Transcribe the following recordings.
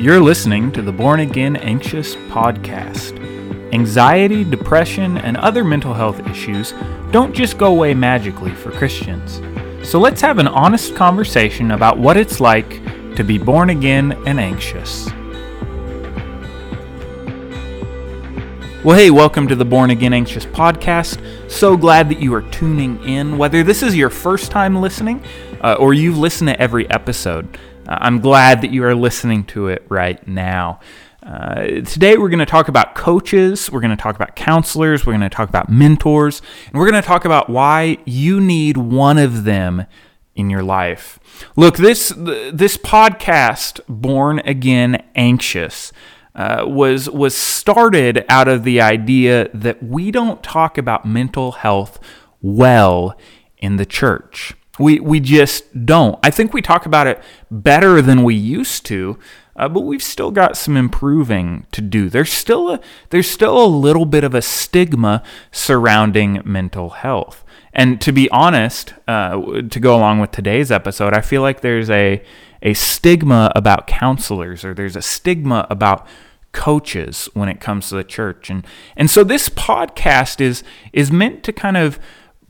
You're listening to the Born Again Anxious podcast. Anxiety, depression, and other mental health issues don't just go away magically for Christians. So let's have an honest conversation about what it's like to be born again and anxious. Well, hey, welcome to the Born Again Anxious podcast. So glad that you are tuning in, whether this is your first time listening uh, or you've listened to every episode. Uh, I'm glad that you are listening to it right now. Uh, today, we're going to talk about coaches, we're going to talk about counselors, we're going to talk about mentors, and we're going to talk about why you need one of them in your life. Look, this this podcast, Born Again Anxious, uh, was was started out of the idea that we don't talk about mental health well in the church. We, we just don't. I think we talk about it better than we used to, uh, but we've still got some improving to do. There's still a, there's still a little bit of a stigma surrounding mental health. And to be honest, uh, to go along with today's episode, I feel like there's a, a stigma about counselors or there's a stigma about coaches when it comes to the church. And, and so this podcast is, is meant to kind of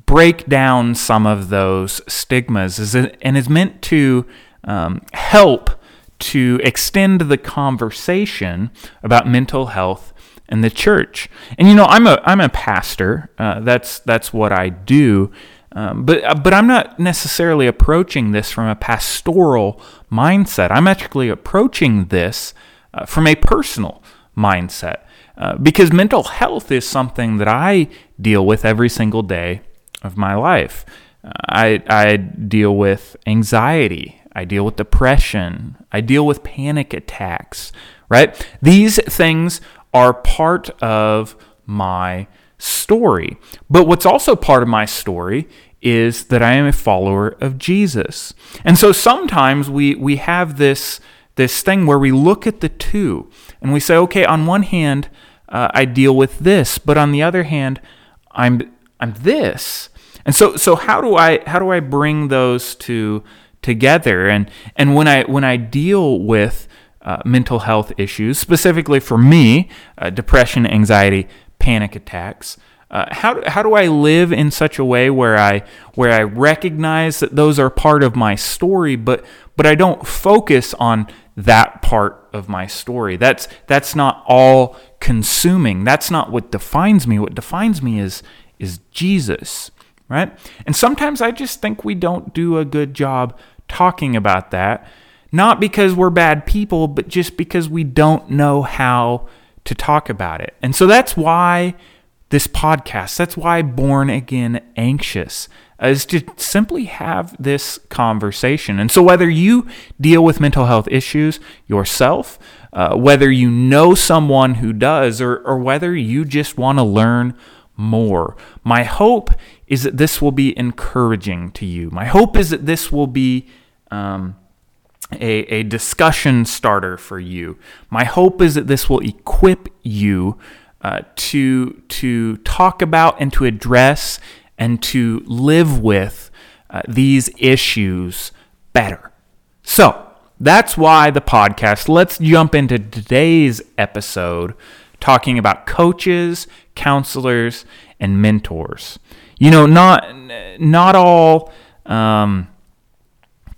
break down some of those stigmas is it, and is meant to um, help to extend the conversation about mental health in the church. And you know, I'm a I'm a pastor. Uh, that's that's what I do. Um, but but I'm not necessarily approaching this from a pastoral mindset. I'm actually approaching this uh, from a personal mindset uh, because mental health is something that I deal with every single day of my life. I, I deal with anxiety. I deal with depression. I deal with panic attacks, right? These things are part of my story. But what's also part of my story is that I am a follower of Jesus. And so sometimes we, we have this, this thing where we look at the two and we say, okay, on one hand, uh, I deal with this, but on the other hand, I'm I'm this. And so so how do I how do I bring those two together? And and when I when I deal with uh, mental health issues, specifically for me, uh, depression, anxiety, panic attacks. Uh, how, how do I live in such a way where I where I recognize that those are part of my story, but but I don't focus on that part of my story. That's that's not all consuming. That's not what defines me. What defines me is is Jesus, right? And sometimes I just think we don't do a good job talking about that, not because we're bad people, but just because we don't know how to talk about it. And so that's why this podcast, that's why Born Again Anxious is to simply have this conversation. And so, whether you deal with mental health issues yourself, uh, whether you know someone who does, or, or whether you just want to learn more. My hope is that this will be encouraging to you. My hope is that this will be um, a, a discussion starter for you. My hope is that this will equip you uh, to, to talk about and to address and to live with uh, these issues better. So, that's why the podcast. Let's jump into today's episode talking about coaches, counselors, and mentors. You know, not not all um,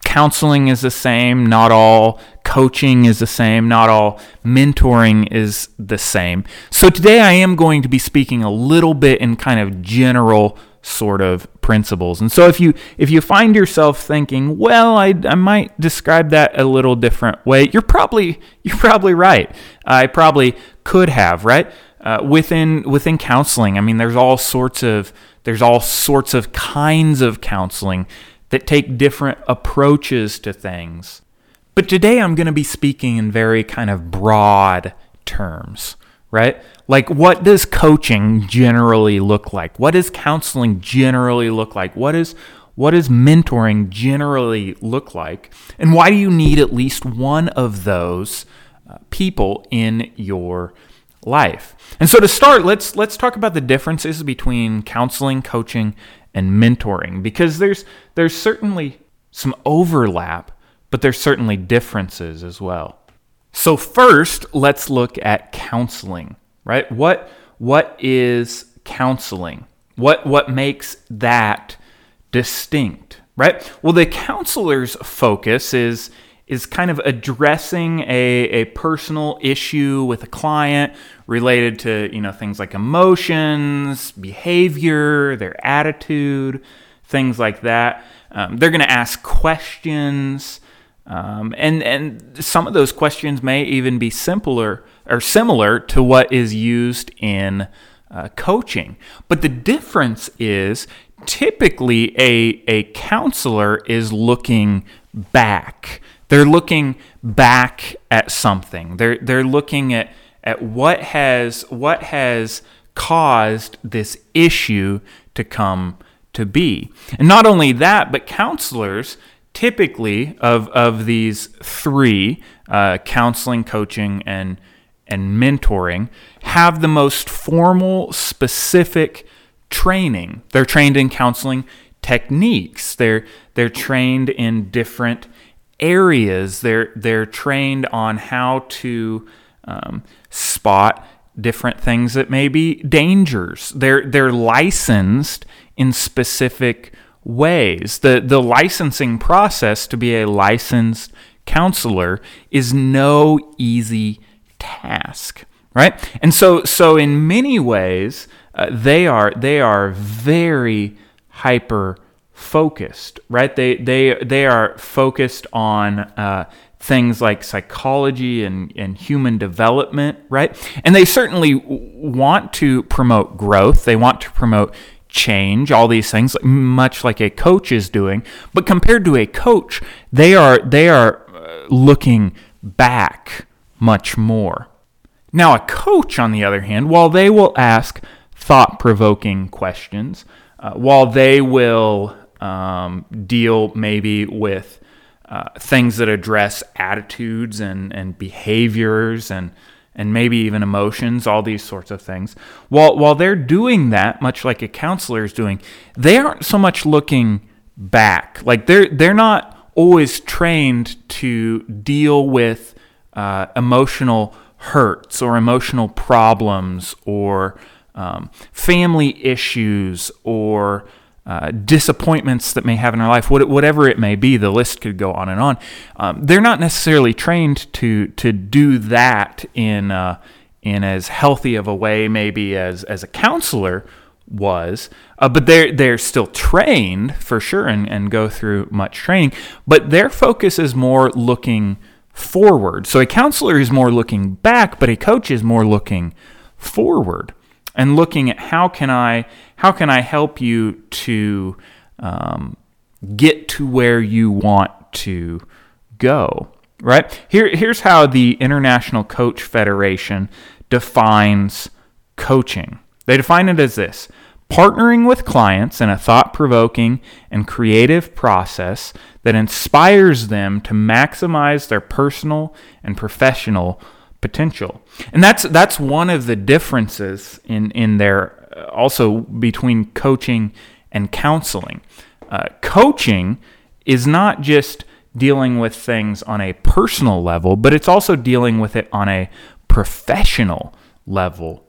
counseling is the same. Not all coaching is the same. Not all mentoring is the same. So today I am going to be speaking a little bit in kind of general sort of principles. And so if you if you find yourself thinking, well, I, I might describe that a little different way, you're probably you're probably right. I probably could have, right? Uh, within within counseling, I mean, there's all sorts of there's all sorts of kinds of counseling that take different approaches to things. But today I'm going to be speaking in very kind of broad terms right? Like, what does coaching generally look like? What does counseling generally look like? What is what does mentoring generally look like? And why do you need at least one of those people in your life? And so to start, let's let's talk about the differences between counseling, coaching, and mentoring because there's there's certainly some overlap, but there's certainly differences as well. So first, let's look at counseling, right? What what is counseling? What what makes that distinct, right? Well, the counselor's focus is is kind of addressing a, a personal issue with a client related to you know things like emotions, behavior, their attitude, things like that. Um, they're going to ask questions, um, and and some of those questions may even be simpler or similar to what is used in uh, coaching. But the difference is typically a a counselor is looking back. They're looking back at something. They're they're looking at at what has what has caused this issue to come to be. And not only that, but counselors typically of of these three uh, counseling, coaching, and and mentoring have the most formal, specific training. They're trained in counseling techniques. They're they're trained in different areas. They're they're trained on how to um, spot different things that may be dangers. They're they're licensed in specific ways. The the licensing process to be a licensed counselor is no easy task, right? And so so in many ways uh, they are they are very hyper focused, right? They they they are focused on uh, things like psychology and, and human development, right? And they certainly want to promote growth. They want to promote change, all these things, much like a coach is doing. But compared to a coach, they are they are uh, looking back much more. Now, a coach, on the other hand, while they will ask thought provoking questions, uh, while they will um, deal maybe with uh, things that address attitudes and, and behaviors and and maybe even emotions, all these sorts of things. While while they're doing that, much like a counselor is doing, they aren't so much looking back. Like they're they're not always trained to deal with uh, emotional hurts or emotional problems or um, family issues or uh, disappointments that may have in our life, whatever it may be, the list could go on and on. Um, they're not necessarily trained to to do that in uh, in as healthy of a way, maybe as as a counselor was, uh, but they're they're still trained for sure and, and go through much training. But their focus is more looking forward. So a counselor is more looking back, but a coach is more looking forward and looking at how can I how can I help you to um, get to where you want to go. Right here, here's how the International Coach Federation defines coaching. They define it as this partnering with clients in a thought provoking and creative process that inspires them to maximize their personal and professional potential. And that's that's one of the differences in in there uh, also between coaching and counseling. Uh, coaching is not just dealing with things on a personal level, but it's also dealing with it on a professional level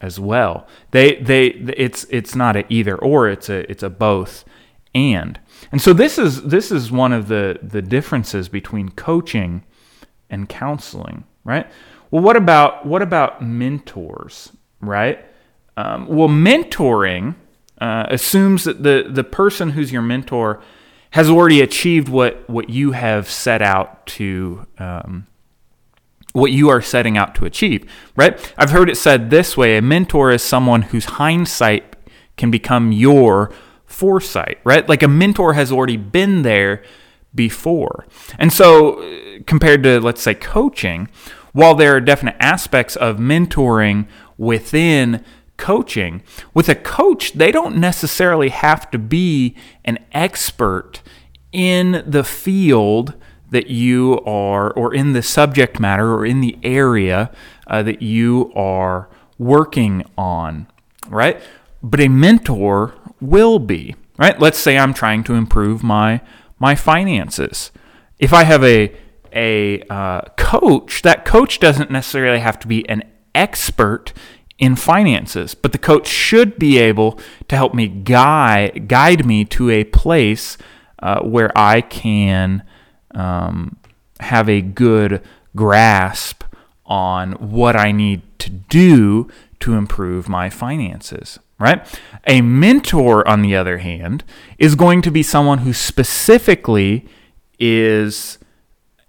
as well. They they it's it's not a either or, it's a it's a both and. And so this is this is one of the the differences between coaching and counseling right? Well, what about what about mentors, right? Um, well, mentoring uh, assumes that the the person who's your mentor has already achieved what what you have set out to um, what you are setting out to achieve, right? I've heard it said this way: a mentor is someone whose hindsight can become your foresight, right? Like a mentor has already been there before. And so, uh, compared to, let's say, coaching, while there are definite aspects of mentoring within coaching, with a coach, they don't necessarily have to be an expert in the field that you are, or in the subject matter, or in the area uh, that you are working on, right? But a mentor will be, right? Let's say I'm trying to improve my my finances. If I have a a uh, coach, that coach doesn't necessarily have to be an expert in finances, but the coach should be able to help me guide guide me to a place uh, where I can um, have a good grasp on what I need to do to improve my finances. Right? A mentor, on the other hand, is going to be someone who specifically is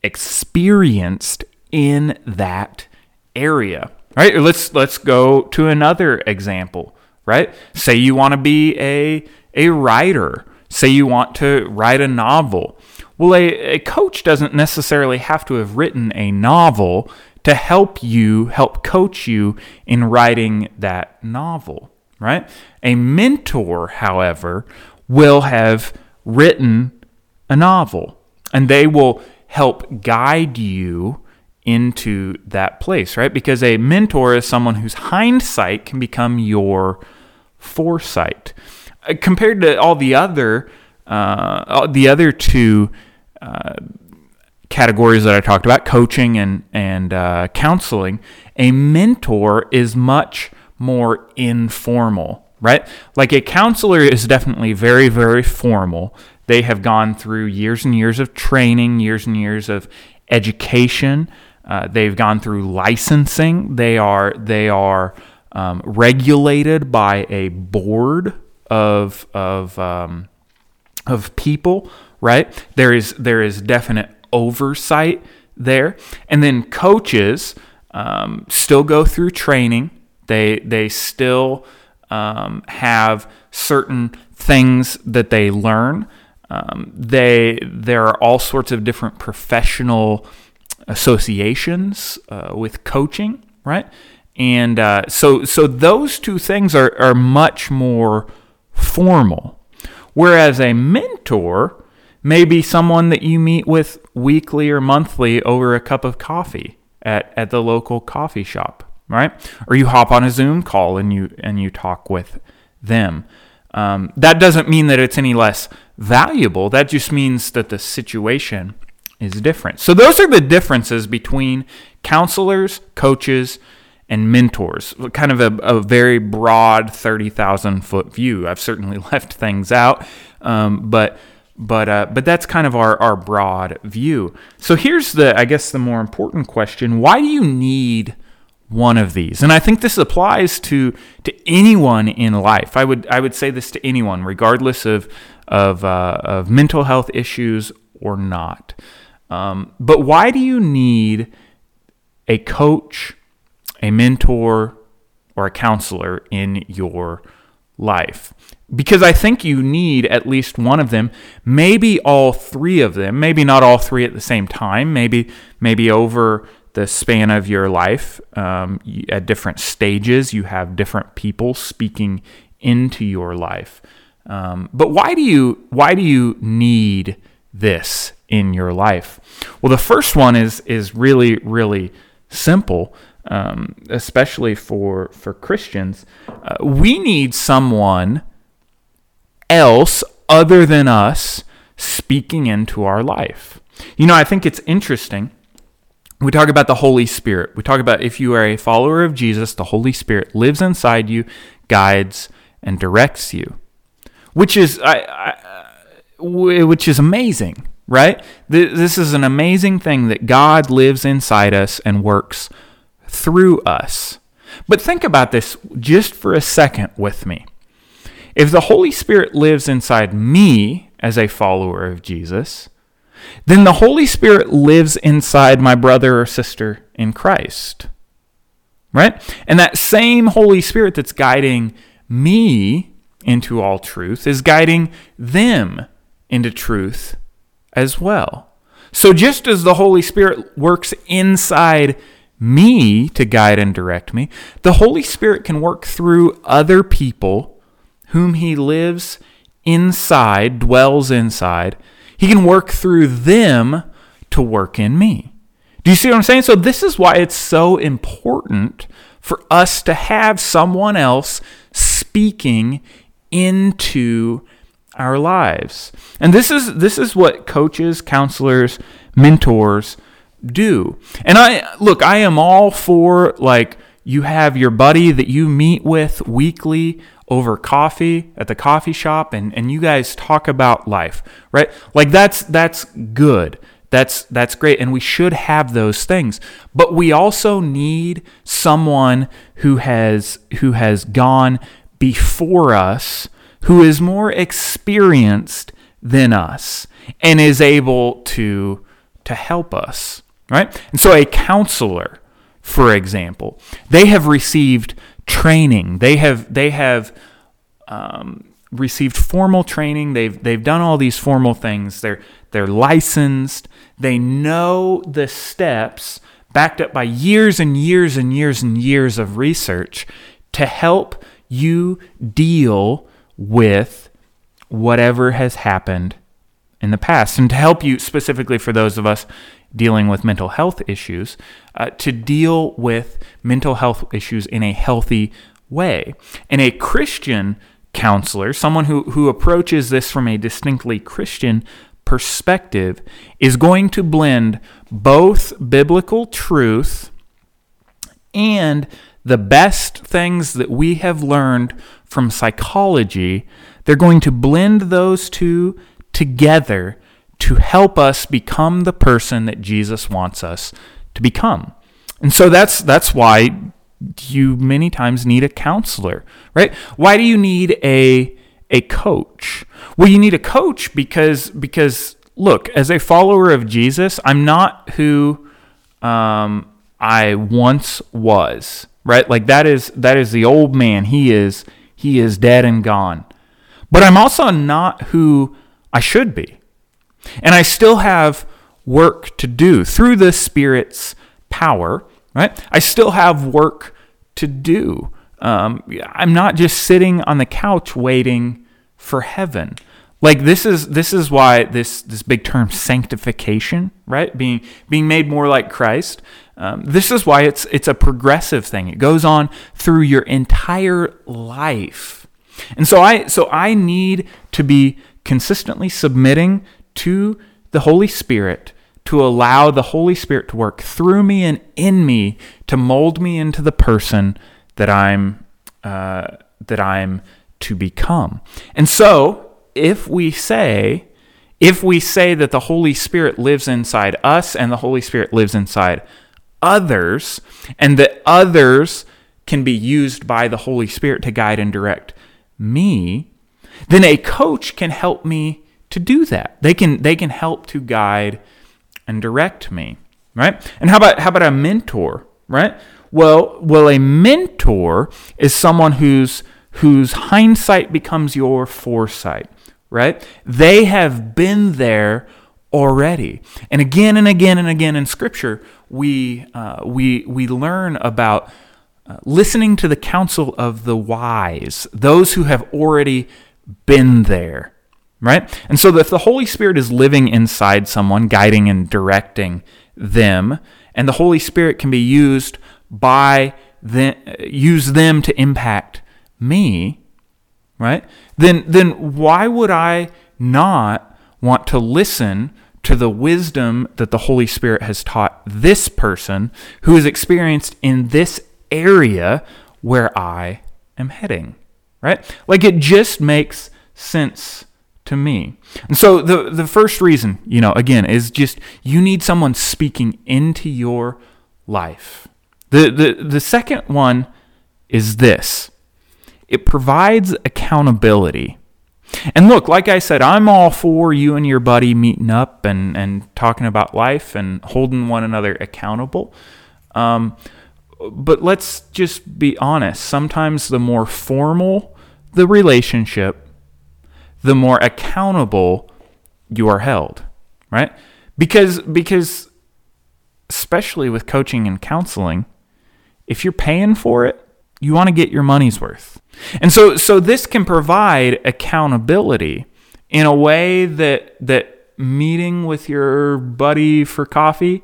experienced in that area right? Let's let's go to another example right? Say you want to be a a writer. Say you want to write a novel. Well a, a coach doesn't necessarily have to have written a novel to help you help coach you in writing that novel right a mentor however will have written a novel and they will help guide you into that place, right? Because a mentor is someone whose hindsight can become your foresight. Uh, compared to all the other, uh, the other two uh, categories that I talked about, coaching and and uh, counseling, a mentor is much more informal, right? Like a counselor is definitely very very formal. They have gone through years and years of training, years and years of education. Uh, they've gone through licensing. They are they are um, regulated by a board of of um, of people. Right there is there is definite oversight there, and then coaches um, still go through training. They they still um, have certain things that they learn. Um, they there are all sorts of different professional associations uh, with coaching, right? And uh, so so those two things are are much more formal, whereas a mentor may be someone that you meet with weekly or monthly over a cup of coffee at, at the local coffee shop, right? Or you hop on a Zoom call and you and you talk with them. Um, that doesn't mean that it's any less valuable. That just means that the situation is different. So, those are the differences between counselors, coaches, and mentors. Kind of a, a very broad 30,000 foot view. I've certainly left things out, um, but. But uh, but that's kind of our, our broad view. So here's the I guess the more important question: Why do you need one of these. And I think this applies to to anyone in life. I would I would say this to anyone, regardless of of uh, of mental health issues or not. Um, but why do you need a coach, a mentor, or a counselor in your life? Because I think you need at least one of them, maybe all three of them, maybe not all three at the same time, maybe maybe over the span of your life, um, at different stages, you have different people speaking into your life. Um, but why do you why do you need this in your life? Well, the first one is is really really simple, um, especially for for Christians. Uh, we need someone else other than us speaking into our life. You know, I think it's interesting we talk about the Holy Spirit. We talk about if you are a follower of Jesus, the Holy Spirit lives inside you, guides, and directs you, which is I, I, which is amazing, right? This is an amazing thing that God lives inside us and works through us. But think about this just for a second with me. If the Holy Spirit lives inside me as a follower of Jesus, then the Holy Spirit lives inside my brother or sister in Christ. Right? And that same Holy Spirit that's guiding me into all truth is guiding them into truth as well. So just as the Holy Spirit works inside me to guide and direct me, the Holy Spirit can work through other people whom He lives inside, dwells inside, he can work through them to work in me. Do you see what I'm saying? So, this is why it's so important for us to have someone else speaking into our lives. And this is this is what coaches, counselors, mentors do. And I look, I am all for like you have your buddy that you meet with weekly over coffee at the coffee shop and, and you guys talk about life, right? Like that's that's good. That's that's great and we should have those things. But we also need someone who has who has gone before us, who is more experienced than us and is able to to help us, right? And so a counselor for example. They have received training. They have they have um, received formal training. They've they've done all these formal things. They're they're licensed. They know the steps backed up by years and years and years and years of research to help you deal with whatever has happened in the past and to help you specifically for those of us dealing with mental health issues, uh, to deal with mental health issues in a healthy way. And a Christian counselor, someone who, who approaches this from a distinctly Christian perspective, is going to blend both biblical truth and the best things that we have learned from psychology. They're going to blend those two together to help us become the person that Jesus wants us to become. And so that's that's why you many times need a counselor, right? Why do you need a a coach? Well, you need a coach because because look, as a follower of Jesus, I'm not who um, I once was, right? Like that is that is the old man. He is he is dead and gone. But I'm also not who I should be. And I still have work to do through the Spirit's power, right? I still have work to do. Um, I'm not just sitting on the couch waiting for heaven. Like this is this is why this this big term sanctification, right? Being being made more like Christ. Um, this is why it's it's a progressive thing. It goes on through your entire life. And so I so I need to be consistently submitting to the Holy Spirit to allow the Holy Spirit to work through me and in me to mold me into the person that I'm uh, that I'm to become. And so, if we say if we say that the Holy Spirit lives inside us and the Holy Spirit lives inside others, and that others can be used by the Holy Spirit to guide and direct me, then a coach can help me to do that. They can they can help to guide and direct me, right? And how about how about a mentor, right? Well, well a mentor is someone whose whose hindsight becomes your foresight, right? They have been there already. And again and again and again in Scripture, we, uh, we, we learn about uh, listening to the counsel of the wise, those who have already been there right? And so if the Holy Spirit is living inside someone, guiding and directing them, and the Holy Spirit can be used by them, use them to impact me, right? Then then why would I not want to listen to the wisdom that the Holy Spirit has taught this person who is experienced in this area where I am heading, right? Like it just makes sense to me. And so the the first reason, you know, again, is just you need someone speaking into your life. The the the second one is this. It provides accountability. And look, like I said, I'm all for you and your buddy meeting up and, and talking about life and holding one another accountable. Um, but let's just be honest. Sometimes the more formal the relationship, the more accountable you are held, right? Because because especially with coaching and counseling, if you're paying for it, you want to get your money's worth. And so so this can provide accountability in a way that that meeting with your buddy for coffee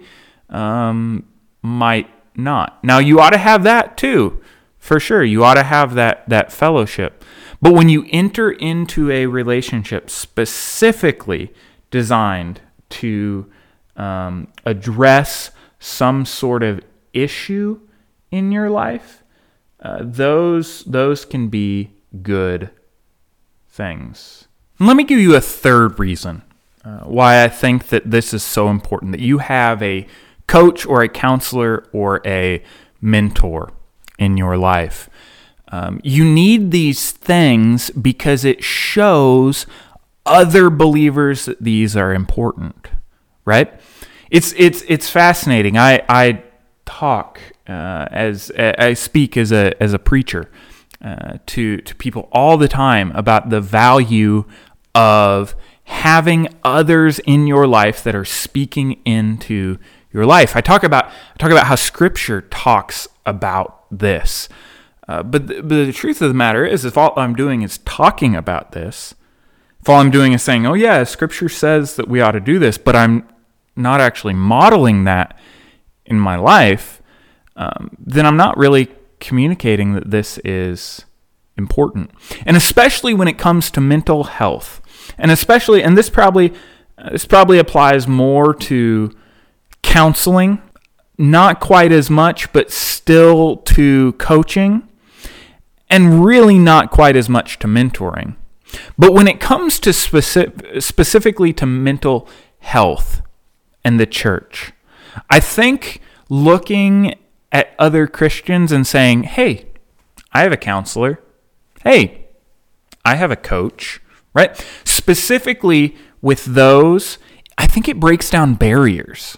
um, might not. Now you ought to have that too, for sure. You ought to have that that fellowship. But when you enter into a relationship specifically designed to um, address some sort of issue in your life, uh, those those can be good things. Let me give you a third reason uh, why I think that this is so important that you have a coach or a counselor or a mentor in your life. Um, you need these things because it shows other believers that these are important, right? It's it's it's fascinating. I I talk uh, as I speak as a as a preacher uh, to to people all the time about the value of having others in your life that are speaking into your life. I talk about I talk about how Scripture talks about this, uh, but the, but the truth of the matter is, if all I'm doing is talking about this, if all I'm doing is saying, "Oh yeah, Scripture says that we ought to do this," but I'm not actually modeling that in my life, um, then I'm not really communicating that this is important. And especially when it comes to mental health, and especially, and this probably this probably applies more to counseling, not quite as much, but still to coaching, and really not quite as much to mentoring. But when it comes to specific, specifically to mental health and the church, I think looking at other Christians and saying, hey, I have a counselor. Hey, I have a coach, right? Specifically with those, I think it breaks down barriers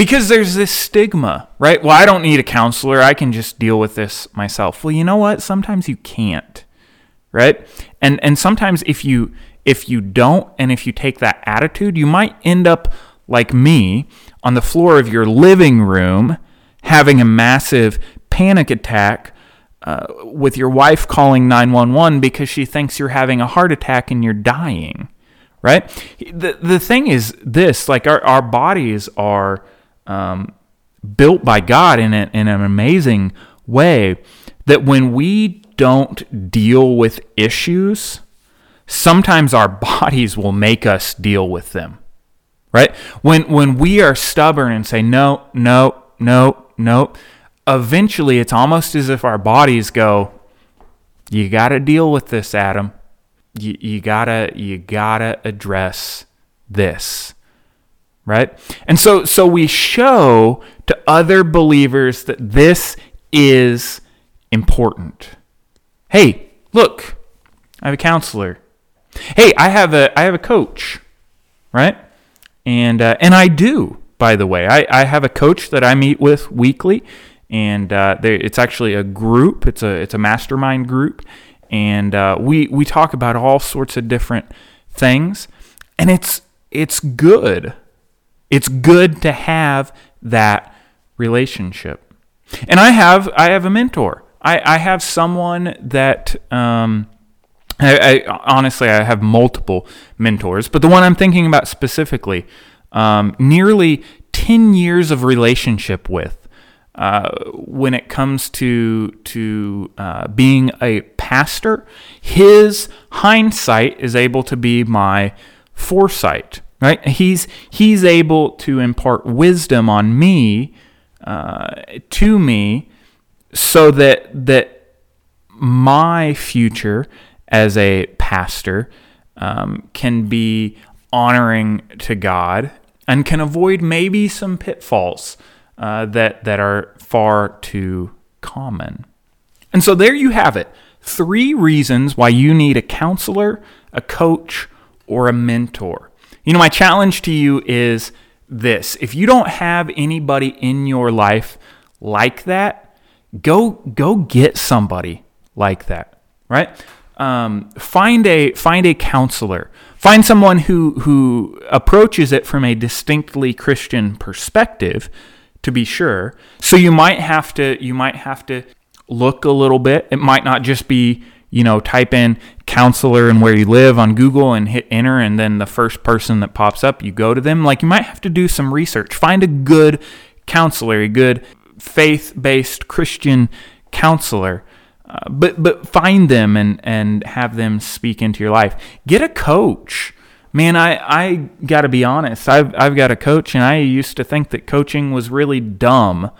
because there's this stigma, right? Well, I don't need a counselor. I can just deal with this myself. Well, you know what? Sometimes you can't, right? And and sometimes if you if you don't and if you take that attitude, you might end up like me on the floor of your living room having a massive panic attack uh, with your wife calling 911 because she thinks you're having a heart attack and you're dying, right? The, the thing is this like, our, our bodies are um, built by God in, a, in an amazing way that when we don't deal with issues, sometimes our bodies will make us deal with them right when when we are stubborn and say no no no no eventually it's almost as if our bodies go, you got to deal with this, Adam. You, you gotta you gotta address this right? And so so we show to other believers that this is important. Hey look i have a counselor. Hey i have a i have a coach right? And uh, and i do by the way. I, I have a coach that i meet with weekly and uh, it's actually a group. It's a it's a mastermind group, and uh, we we talk about all sorts of different things, and it's it's good. It's good to have that relationship. And I have I have a mentor. I, I have someone that um, I, I, honestly I have multiple mentors, but the one I'm thinking about specifically, um, nearly ten years of relationship with uh, when it comes to to uh, being a pastor, his hindsight is able to be my foresight. Right? He's he's able to impart wisdom on me uh, to me, so that that my future as a pastor um, can be honoring to God and can avoid maybe some pitfalls uh, that that are far too common. And so there you have it. Three reasons why you need a counselor, a coach, or a mentor. You know, my challenge to you is this. If you don't have anybody in your life like that, go go get somebody like that, right? Um, find a find a counselor. Find someone who who approaches it from a distinctly Christian perspective to be sure. So you might have to you might have to look a little bit. It might not just be, you know, type in counselor and where you live on Google and hit enter and then the first person that pops up, you go to them. Like you might have to do some research. Find a good counselor, a good faith-based Christian counselor. Uh, but but find them and and have them speak into your life. Get a coach. man, I, I got to be honest. I've, I've got a coach, and I used to think that coaching was really dumb.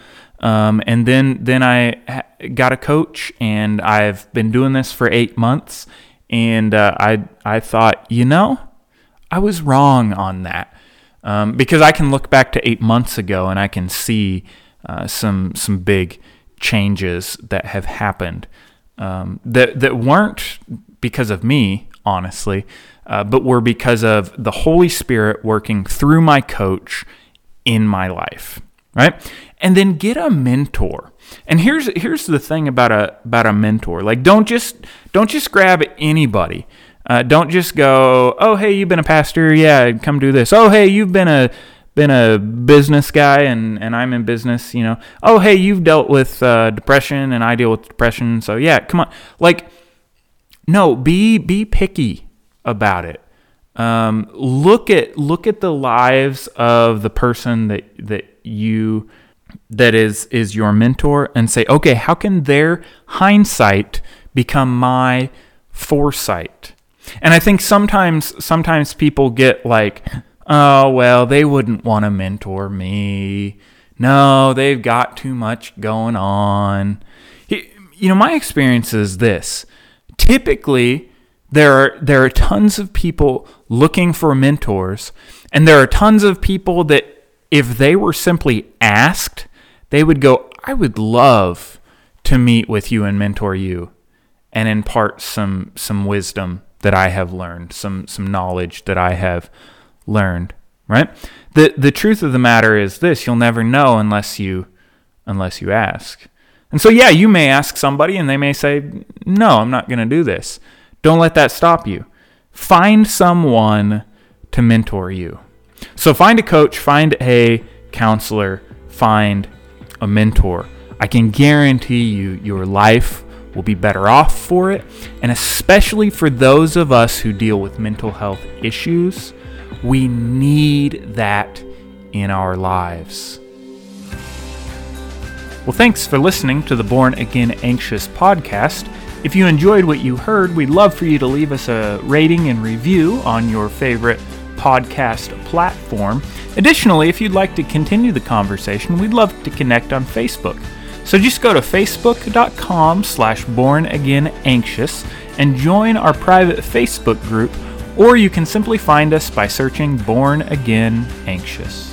Um, and then, then I got a coach, and I've been doing this for eight months. And uh, I, I thought, you know, I was wrong on that um, because I can look back to eight months ago and I can see uh, some some big changes that have happened um, that that weren't because of me, honestly, uh, but were because of the Holy Spirit working through my coach in my life, right? And then get a mentor. And here's here's the thing about a about a mentor. Like don't just don't just grab anybody. Uh, don't just go, oh hey, you've been a pastor, yeah, come do this. Oh hey, you've been a been a business guy and, and I'm in business, you know. Oh hey, you've dealt with uh, depression and I deal with depression, so yeah, come on. Like, no, be be picky about it. Um, look at look at the lives of the person that that you that is is your mentor and say, okay, how can their hindsight become my foresight? And I think sometimes sometimes people get like, oh well, they wouldn't want to mentor me. No, they've got too much going on. You know, my experience is this. Typically, there are there are tons of people looking for mentors, and there are tons of people that if they were simply asked, they would go, "I would love to meet with you and mentor you and impart some some wisdom that I have learned, some some knowledge that I have learned, right? The the truth of the matter is this, you'll never know unless you unless you ask. And so yeah, you may ask somebody and they may say, "No, I'm not going to do this." Don't let that stop you. Find someone to mentor you. So find a coach, find a counselor, find a mentor. I can guarantee you your life will be better off for it. And especially for those of us who deal with mental health issues, we need that in our lives. Well, thanks for listening to the Born Again Anxious podcast. If you enjoyed what you heard, we'd love for you to leave us a rating and review on your favorite podcast platform. Additionally, if you'd like to continue the conversation, we'd love to connect on Facebook. So just go to facebook.com slash bornagainanxious and join our private Facebook group, or you can simply find us by searching Born Again Anxious.